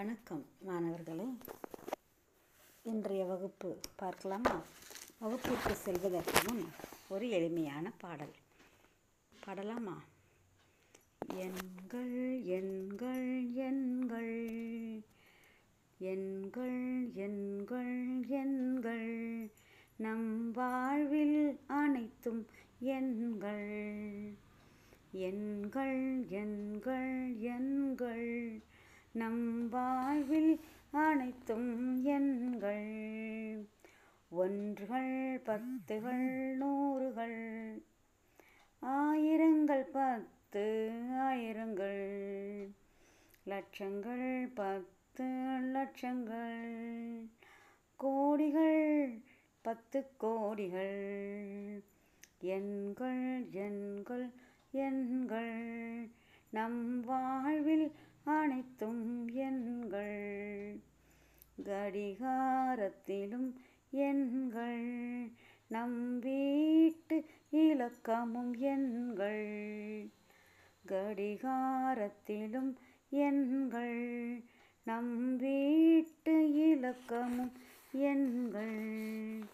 வணக்கம் மாணவர்களே. இன்றைய வகுப்பு பார்க்கலாமா? வகுப்பிற்கு செல்வதற்கு முன் ஒரு எளிமையான பாடல். பாடலாமா? எண்கள் எண்கள் எண்கள். எண்கள் எண்கள் எண்கள். நம் வாழ்வில் அனைத்தும் எண்கள். எண்கள் எண்கள் எண்கள். நம் வாழ்வில் அனைத்தும் எண்கள். ஒன்றுகள் பத்துகள் நூறுகள். ஆயிரங்கள் பத்து ஆயிரங்கள். லட்சங்கள் பத்து லட்சங்கள். கோடிகள் பத்து கோடிகள். எண்கள் எண்கள் எண்கள். நம் வாழ்வில் அனைத்தும் எண்கள். கடிகாரத்திலும் எண்கள். நம் வீட்டு இலக்கமும் எண்கள். கடிகாரத்திலும் எண்கள். நம் வீட்டு இலக்கமும் எண்கள்.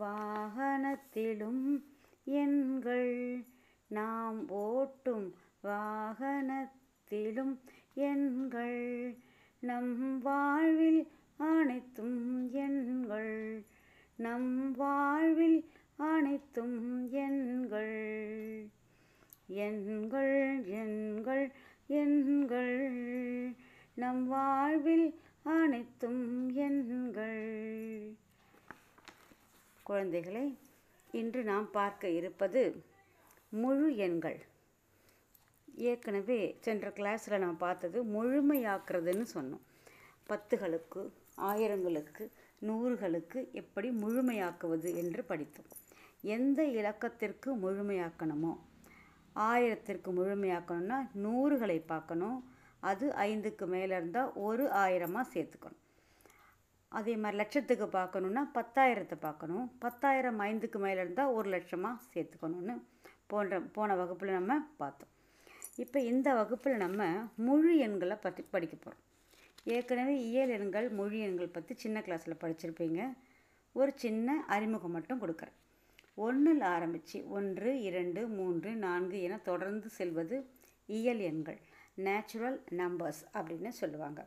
வாகனத்திலும் எண்கள். நாம் ஓட்டும் வாகனத்திலும் எண்கள். நம் வாழ்வில் அனைத்தும் எண்கள். நம் வாழ்வில் அனைத்தும் எண்கள். எண்கள் எண்கள் எண்கள். நம் வாழ்வில் அனைத்தும் எண்கள். குழந்தைகளை இன்று நாம் பார்க்க இருப்பது முழு எண்கள். ஏற்கனவே சென்ற கிளாஸில் நான் பார்த்தது முழுமையாக்குறதுன்னு சொன்னோம். பத்துகளுக்கு ஆயிரங்களுக்கு நூறுகளுக்கு எப்படி முழுமையாக்குவது என்று படித்தோம். எந்த இலக்கத்திற்கு முழுமையாக்கணுமோ ஆயிரத்திற்கு முழுமையாக்கணும்னா நூறுகளை பார்க்கணும். அது ஐந்துக்கு மேலே இருந்தால் ஒரு ஆயிரமாக சேர்த்துக்கணும். அதே மாதிரி லட்சத்துக்கு பார்க்கணுன்னா பத்தாயிரத்தை பார்க்கணும். பத்தாயிரம் ஐந்துக்கு மேலே இருந்தால் ஒரு லட்சமாக சேர்த்துக்கணும்னு போன்ற போன வகுப்பில் நம்ம பார்த்தோம். இப்போ இந்த வகுப்பில் நம்ம முழு எண்களை பற்றி படிக்க போகிறோம். ஏற்கனவே இயல் எண்கள் மொழி எண்கள் பற்றி சின்ன கிளாஸில் படிச்சிருப்பீங்க. ஒரு சின்ன அறிமுகம் மட்டும் கொடுக்குறேன். ஒன்றில் ஆரம்பித்து ஒன்று இரண்டு மூன்று நான்கு என தொடர்ந்து செல்வது இயல் எண்கள் நேச்சுரல் நம்பர்ஸ் அப்படின்னு சொல்லுவாங்க.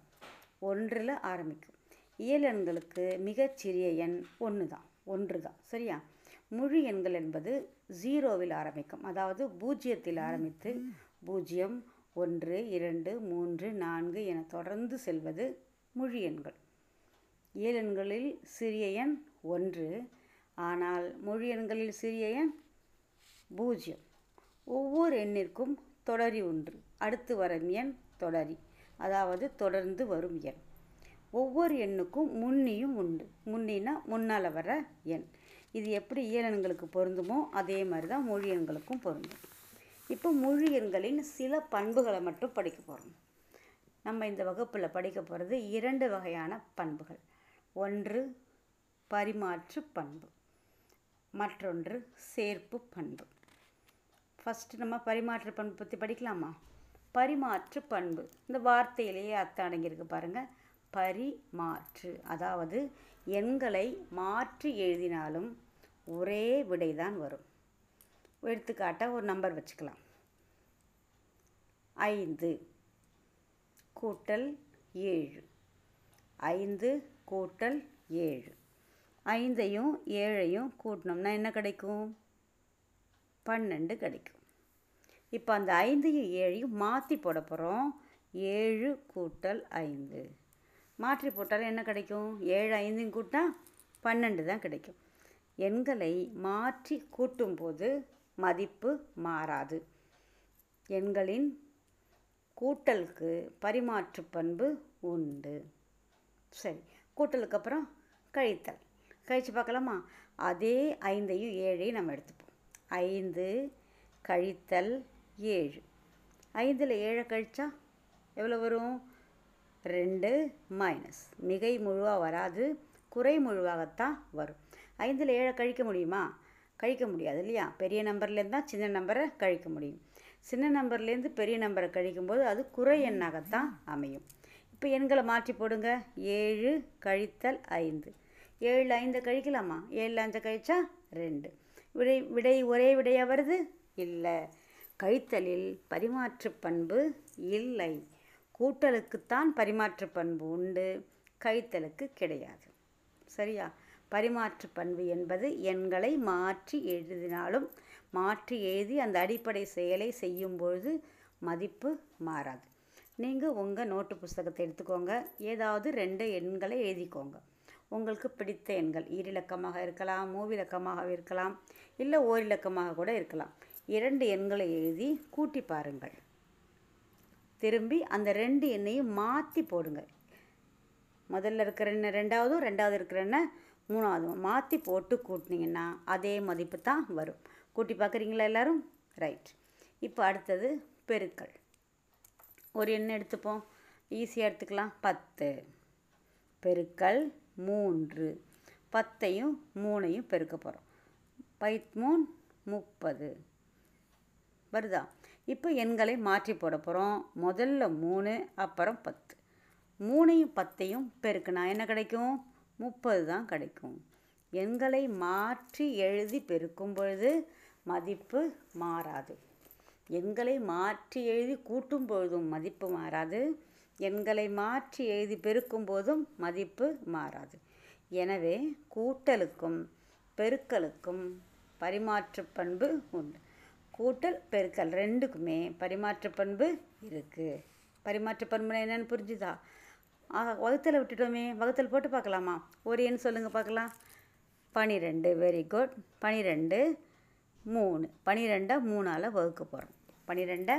ஒன்றில் ஆரம்பிக்கும். இயல் எண்களுக்கு மிகச்சிறிய எண் ஒன்று தான் ஒன்று தான் சரியா? முழு எண்கள் என்பது ஜீரோவில் ஆரம்பிக்கும். அதாவது பூஜ்ஜியத்தில் ஆரம்பித்து பூஜ்ஜியம் ஒன்று இரண்டு மூன்று நான்கு என தொடர்ந்து செல்வது முழு எண்கள். இயல் எண்களில் சிறிய எண் ஒன்று ஆனால் மொழி எண்களில் சிறிய எண் பூஜ்ஜியம் ஒவ்வொரு எண்ணிற்கும் தொடரி ஒன்று அடுத்து வரும் எண் தொடரி அதாவது தொடர்ந்து வரும் எண். ஒவ்வொரு எண்ணுக்கும் முன்னியும் உண்டு. முன்னினா முன்னால் வர எண். இது எப்படி இயல் பொருந்துமோ அதே மாதிரி தான் மொழி எண்களுக்கும் பொருந்தும். இப்போ மொழி எண்களின் சில பண்புகளை மட்டும் படிக்க போகிறோம் நம்ம இந்த வகுப்பில் படிக்க போகிறது இரண்டு வகையான பண்புகள். ஒன்று பரிமாற்று பண்பு மற்றொன்று சேர்ப்பு பண்பு. ஃபஸ்ட்டு நம்ம பரிமாற்று பண்பு பற்றி படிக்கலாமா? பரிமாற்று பண்பு. இந்த வார்த்தையிலேயே அர்த்தம் அடங்கியிருக்கு பாருங்கள் பரிமாற்று. அதாவது எண்களை மாற்றி எழுதினாலும் ஒரே விடைதான் வரும். எடுத்துக்காட்டாக ஒரு நம்பர் வச்சுக்கலாம். ஐந்து கூட்டல் ஏழு. ஐந்து கூட்டல் ஏழு. ஐந்தையும் ஏழையும் கூட்டினோம்னா என்ன கிடைக்கும்? பன்னெண்டு கிடைக்கும். இப்போ அந்த ஐந்தையும் ஏழையும் மாற்றி போட போகிறோம் ஏழு கூட்டல் ஐந்து. மாற்றி போட்டாலும் என்ன கிடைக்கும்? ஏழு ஐந்தையும் கூட்டினா பன்னெண்டு தான் கிடைக்கும். எண்களை மாற்றி கூட்டும்போது மதிப்பு மாறாது. எண்களின் கூட்டலுக்கு பரிமாற்று பண்பு உண்டு. சரி கூட்டலுக்கு அப்புறம் கழித்தல். கழித்து பார்க்கலாமா? அதே ஐந்தையும் ஏழையும் நம்ம எடுத்துப்போம். ஐந்து கழித்தல் ஏழு. ஐந்தில் ஏழை கழித்தா எவ்வளோ வரும்? ரெண்டு மைனஸ் மிகை முழுவாக வராது குறை முழுவாகத்தான் வரும். ஐந்தில் ஏழை கழிக்க முடியுமா? கழிக்க முடியாது இல்லையா? பெரிய நம்பர்லேருந்து தான் சின்ன நம்பரை கழிக்க முடியும். சின்ன நம்பர்லேருந்து பெரிய நம்பரை கழிக்கும்போது அது குறை எண்ணாகத்தான் அமையும். இப்போ எண்களை மாற்றி போடுங்க. ஏழு கழித்தல் ஐந்து. ஏழு ஐந்து கழிக்கலாமா? ஏழு அஞ்சை கழிச்சா ரெண்டு. விடை விடை ஒரே விடையாக வருது? இல்லை. கழித்தலில் பரிமாற்று பண்பு இல்லை. கூட்டலுக்குத்தான் பரிமாற்று பண்பு உண்டு. கழித்தலுக்கு கிடையாது. சரியா? பரிமாற்று பண்பு என்பது எண்களை மாற்றி எழுதினாலும் மாற்றி எழுதி அந்த அடிப்படை செயலை செய்யும் பொழுது மதிப்பு மாறாது. நீங்கள் உங்கள் நோட்டு புஸ்தகத்தை எடுத்துக்கோங்க. ஏதாவது ரெண்டு எண்களை எழுதிக்கோங்க. உங்களுக்கு பிடித்த எண்கள் ஈரிலக்கமாக இருக்கலாம் மூவிலக்கமாக இருக்கலாம் இல்லை ஓரிலக்கமாக கூட இருக்கலாம். இரண்டு எண்களை எழுதி கூட்டி பாருங்கள். திரும்பி அந்த ரெண்டு எண்ணையும் மாற்றி போடுங்க. முதல்ல இருக்கிற எண்ணெய் ரெண்டாவதும் ரெண்டாவது இருக்கிற எண்ணெய் மூணாவது மாற்றி போட்டு கூட்டினீங்கன்னா அதே மதிப்பு தான் வரும். கூட்டி பார்க்குறீங்களா எல்லோரும்? ரைட் இப்போ அடுத்தது பெருக்கல் ஒரு எண்ணெய் எடுத்துப்போம். ஈஸியாக எடுத்துக்கலாம். பத்து. பெருக்கல் மூன்று. பத்தையும் மூணையும் பெருக்க போகிறோம் பைத் மூணு முப்பது. வருதா? இப்போ எண்களை மாற்றி போட போகிறோம் முதல்ல மூணு அப்புறம் பத்து. மூணையும் பத்தையும் பெருக்குனா என்ன கிடைக்கும்? முப்பது தான் கிடைக்கும். எண்களை மாற்றி எழுதி பெருக்கும் பொழுது மதிப்பு மாறாது. எண்களை மாற்றி எழுதி கூட்டும் பொழுதும் மதிப்பு மாறாது. எண்களை மாற்றி எழுதி பெருக்கும் போதும் மதிப்பு மாறாது. எனவே கூட்டலுக்கும் பெருக்கலுக்கும் பரிமாற்று பண்பு உண்டு. கூட்டல் பெருக்கல் ரெண்டுக்குமே பரிமாற்று பண்பு இருக்குது பரிமாற்று பண்புனா என்னென்னு புரிஞ்சுதா? ஆஹா வகுத்தலை விட்டுட்டோமே. வகுத்தல் போட்டு பார்க்கலாமா? ஒரு எண் சொல்லுங்கள் பார்க்கலாம். பனிரெண்டு வெரி குட் பனிரெண்டு மூணு. பனிரெண்டை மூணால் வகுக்க போகிறோம் பனிரெண்டை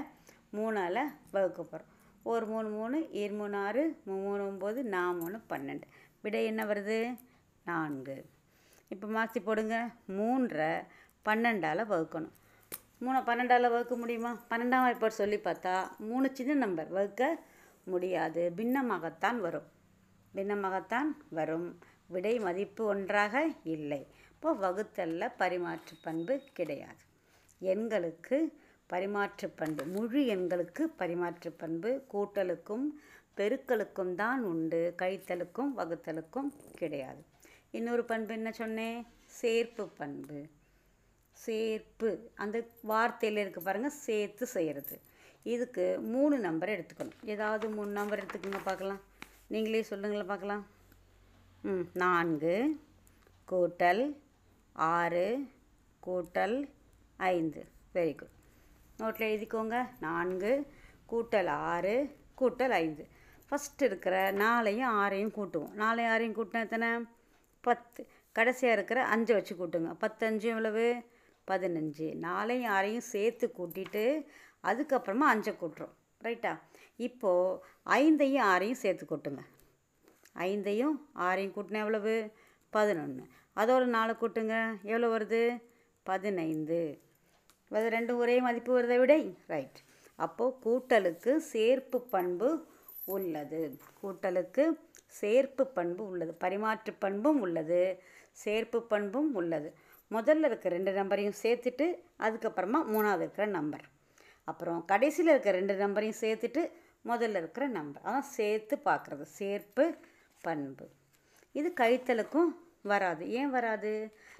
மூணால் வகுக்க போகிறோம் ஒரு மூணு மூணு இரு மூணு ஆறு மூணு ஒம்பது நான் மூணு பன்னெண்டு. விடை என்ன வருது? நான்கு. இப்போ மாற்றி போடுங்க. மூன்றை பன்னெண்டால் வகுக்கணும். மூணு பன்னெண்டால் வகுக்க முடியுமா? பன்னெண்டாம் வாய்ப்பாடு சொல்லி பார்த்தா மூணு சின்ன நம்பர் வகுக்க முடியாது. பின்னமாகத்தான் வரும். பின்னமாகத்தான் வரும். விடை மதிப்பு ஒன்றாக இல்லை. இப்போ வகுத்தல்ல பரிமாற்று பண்பு கிடையாது. எண்களுக்கு பரிமாற்று பண்பு முழு எண்களுக்கு பரிமாற்று பண்பு கூட்டலுக்கும் பெருக்கலுக்கும் தான் உண்டு. கழித்தலுக்கும் வகுத்தலுக்கும் கிடையாது. இன்னொரு பண்பு என்ன சொன்னேன் சேர்ப்பு பண்பு. சேர்ப்பு. அந்த வார்த்தையில் இருக்குது பாருங்கள் சேர்த்து செய்கிறது இதுக்கு மூணு நம்பர் எடுத்துக்கணும். ஏதாவது மூணு நம்பர் எடுத்துக்கோங்க பார்க்கலாம். நீங்களே சொல்லுங்களேன் பார்க்கலாம். ம் நான்கு கூட்டல் ஆறு கூட்டல் ஐந்து. வெரி குட் நோட்டில் எழுதிக்கோங்க. நான்கு கூட்டல் ஆறு கூட்டல் ஐந்து. ஃபஸ்ட்டு இருக்கிற நாலையும் ஆறையும் கூட்டுவோம். நாலையும் ஆறையும் கூட்டினா எத்தனை? பத்து. கடைசியாக இருக்கிற அஞ்சை வச்சு கூட்டுங்க. பத்தஞ்சு எவ்வளவு? பதினஞ்சு. நாலையும் ஆறையும் சேர்த்து கூட்டிட்டு அதுக்கப்புறமா அஞ்சை கூட்டுறோம். ரைட்டா இப்போது ஐந்தையும் ஆறையும் சேர்த்து கூட்டுங்க. ஐந்தையும் ஆறையும் கூட்டினா எவ்வளவு? பதினொன்று அதோட நாலு கூட்டுங்க. எவ்வளோ வருது? பதினைந்து. அது ரெண்டும் ஒரே மதிப்பு வருதை விடை? ரைட் அப்போது கூட்டலுக்கு சேர்ப்பு பண்பு உள்ளது. கூட்டலுக்கு சேர்ப்பு பண்பு உள்ளது. பரிமாற்று பண்பும் உள்ளது. சேர்ப்பு பண்பும் உள்ளது. முதல்ல இருக்க ரெண்டு நம்பரையும் சேர்த்துட்டு அதுக்கப்புறமா மூணாவது இருக்கிற நம்பர் அப்புறம் கடைசியில் இருக்கிற ரெண்டு நம்பரையும் சேர்த்துட்டு முதல்ல இருக்கிற நம்பர். அதான் சேர்த்து பார்க்குறது. சேர்ப்பு பண்பு. இது கழித்தலுக்கும் வராது. ஏன் வராது?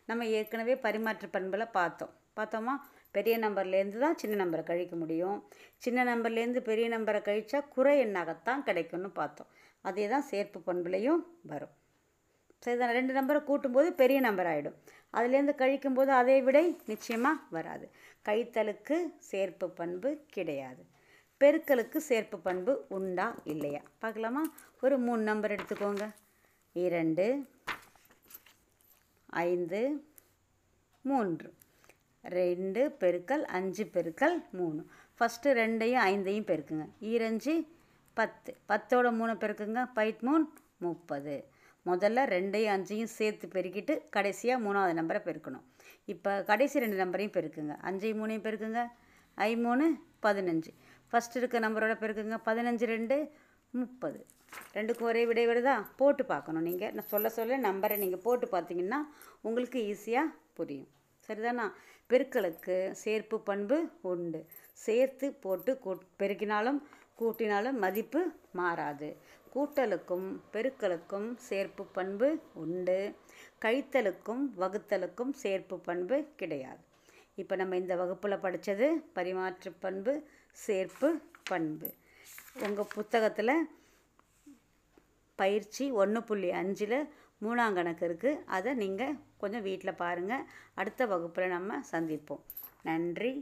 நம்ம ஏற்கனவே பரிமாற்று பண்பில் பார்த்தோம். பார்த்தோமா? பெரிய நம்பர்லேருந்து தான் சின்ன நம்பரை கழிக்க முடியும். சின்ன நம்பர்லேருந்து பெரிய நம்பரை கழிச்சா குறை எண்ணாகத்தான் கிடைக்கும்னு பார்த்தோம். அதே தான் சேர்ப்பு பண்புலையும் வரும். சரி தான் ரெண்டு நம்பரை கூட்டும்போது பெரிய நம்பர் ஆகிடும் அதுலேருந்து கழிக்கும்போது அதே விடை நிச்சயமாக வராது. கைத்தலுக்கு சேர்ப்பு பண்பு கிடையாது. பெருக்கலுக்கு சேர்ப்பு பண்பு உண்டா இல்லையா? பார்க்கலாமா? ஒரு மூணு நம்பர் எடுத்துக்கோங்க. இரண்டு ஐந்து மூன்று. ரெண்டு பெருக்கல் அஞ்சு பெருக்கல் மூணு. ஃபஸ்ட்டு ரெண்டையும் ஐந்தையும் பெருக்குங்க. ஈரஞ்சு பத்து. பத்தோட மூணு பெருக்குங்க. பைட் மூணு முப்பது. முதல்ல ரெண்டையும் அஞ்சையும் சேர்த்து பெருக்கிட்டு கடைசியாக மூணாவது நம்பரை பெருக்கணும். இப்போ கடைசி ரெண்டு நம்பரையும் பெருக்குங்க. அஞ்சையும் மூணையும் பெருக்குங்க. ஐ மூணு பதினஞ்சு. ஃபஸ்ட்டு இருக்க நம்பரோட பெருக்குங்க. பதினஞ்சு ரெண்டு முப்பது. ரெண்டுக்கும் ஒரே விடை வருதா போட்டு பார்க்கணும் நீங்கள் நான் சொல்ல சொல்ல நம்பரை நீங்கள் போட்டு பார்த்தீங்கன்னா உங்களுக்கு ஈஸியாக புரியும். சரிதானா? பெருக்களுக்கு சேர்ப்பு பண்பு உண்டு. சேர்த்து போட்டு கூட் பெருக்கினாலும் கூட்டினாலும் மதிப்பு மாறாது. கூட்டலுக்கும் பெருக்கலுக்கும் சேர்ப்பு பண்பு உண்டு. கழித்தலுக்கும் வகுத்தலுக்கும் சேர்ப்பு பண்பு கிடையாது. இப்போ நம்ம இந்த வகுப்பில் படித்தது பரிமாற்று பண்பு சேர்ப்பு பண்பு. உங்கள் புத்தகத்தில் பயிற்சி ஒன்று புள்ளி அஞ்சில் மூணாம் கணக்கு இருக்குது அதை நீங்கள் கொஞ்சம் வீட்டில் பாருங்கள் அடுத்த வகுப்பில் நம்ம சந்திப்போம். நன்றி.